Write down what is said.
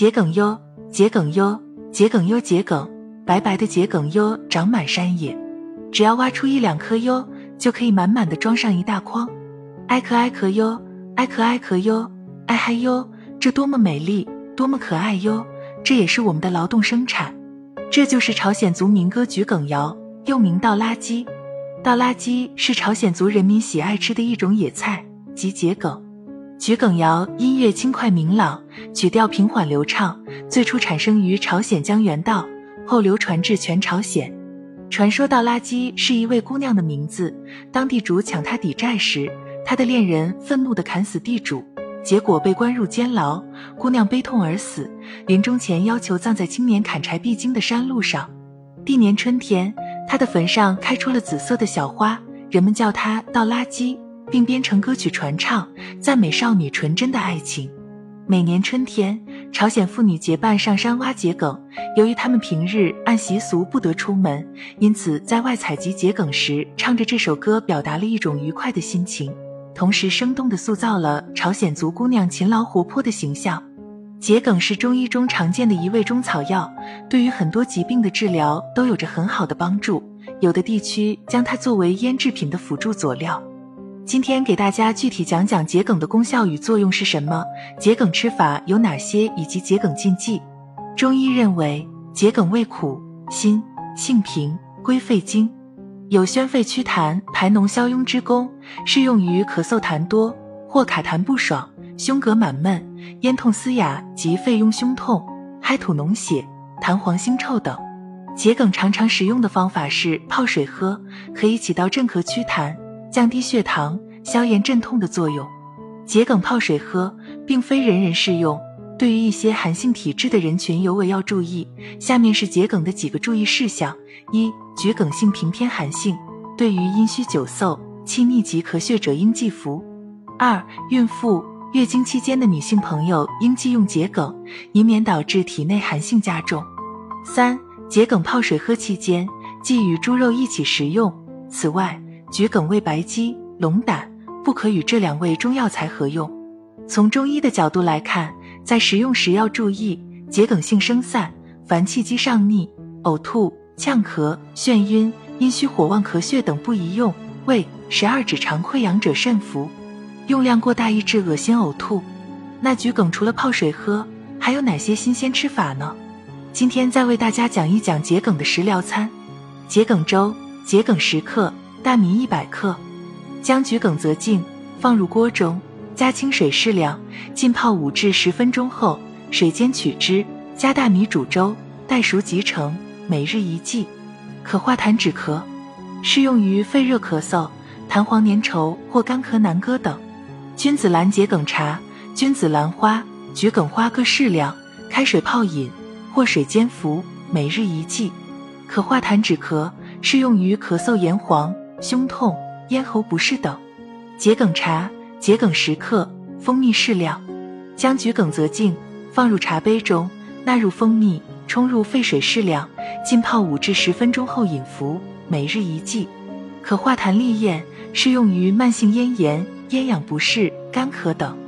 桔梗优，桔梗优，桔梗优，桔梗，白白的桔梗优长满山野，只要挖出一两颗优，就可以满满的装上一大筐。艾壳艾壳哟，艾壳艾壳哟，艾嗨哟，这多么美丽，多么可爱哟！这也是我们的劳动生产。这就是朝鲜族民歌桔梗谣，又名倒垃圾》。倒垃圾是朝鲜族人民喜爱吃的一种野菜，即桔梗。桔梗谣音乐轻快明朗，曲调平缓流畅，最初产生于朝鲜江原道，后流传至全朝鲜。传说稻拉鸡是一位姑娘的名字，当地主抢她抵债时，她的恋人愤怒地砍死地主，结果被关入监牢，姑娘悲痛而死。临终前要求葬在青年砍柴必经的山路上。第年春天，她的坟上开出了紫色的小花，人们叫她倒垃圾。并编成歌曲传唱，赞美少女纯真的爱情。每年春天，朝鲜妇女结伴上山挖桔梗。由于她们平日按习俗不得出门，因此在外采集桔梗时，唱着这首歌，表达了一种愉快的心情，同时生动地塑造了朝鲜族姑娘勤劳活泼的形象。桔梗是中医中常见的一味中草药，对于很多疾病的治疗都有着很好的帮助。有的地区将它作为腌制品的辅助佐料。今天给大家具体讲讲桔梗的功效与作用是什么，桔梗吃法有哪些，以及桔梗禁忌。中医认为，桔梗味苦、辛，性平，归肺经，有宣肺祛痰、排脓消痈之功，适用于咳嗽痰多或卡痰不爽、胸膈满闷、咽痛嘶哑及肺痈胸痛、嗨吐脓血、痰黄腥臭等。桔梗常常使用的方法是泡水喝，可以起到镇咳祛痰。降低血糖、消炎镇痛的作用。桔梗泡水喝，并非人人适用，对于一些寒性体质的人群尤为要注意。下面是桔梗的几个注意事项：一、桔梗性平偏寒性，对于阴虚久嗽、气逆及咳血者应忌服；二、孕妇、月经期间的女性朋友应忌用桔梗，以免导致体内寒性加重；三、桔梗泡水喝期间，忌与猪肉一起食用。此外，桔梗味白鸡、龙胆，不可与这两味中药材合用。从中医的角度来看，在食用时要注意，桔梗性生散，凡气机上逆、呕吐、呛咳、眩晕、阴虚火旺、咳血等不宜用。胃、十二指肠溃疡者慎服，用量过大易致恶心呕吐。那桔梗除了泡水喝，还有哪些新鲜吃法呢？今天再为大家讲一讲桔梗的食疗餐：桔梗粥，桔梗十克。大米一百克，将桔梗择净，放入锅中，加清水适量，浸泡五至十分钟后，水煎取汁，加大米煮粥，待熟即成。每日一剂，可化痰止咳，适用于肺热咳嗽、痰黄粘稠或干咳难歌等。君子兰桔梗茶，君子兰花、桔梗花各适量，开水泡饮或水煎服。每日一剂，可化痰止咳，适用于咳嗽炎黄。胸痛、咽喉不适等，桔梗茶，桔梗十克，蜂蜜适量，将桔梗择净，放入茶杯中，纳入蜂蜜，冲入沸水适量，浸泡五至十分钟后饮服，每日一剂，可化痰利咽，适用于慢性咽炎、咽痒不适、干咳等。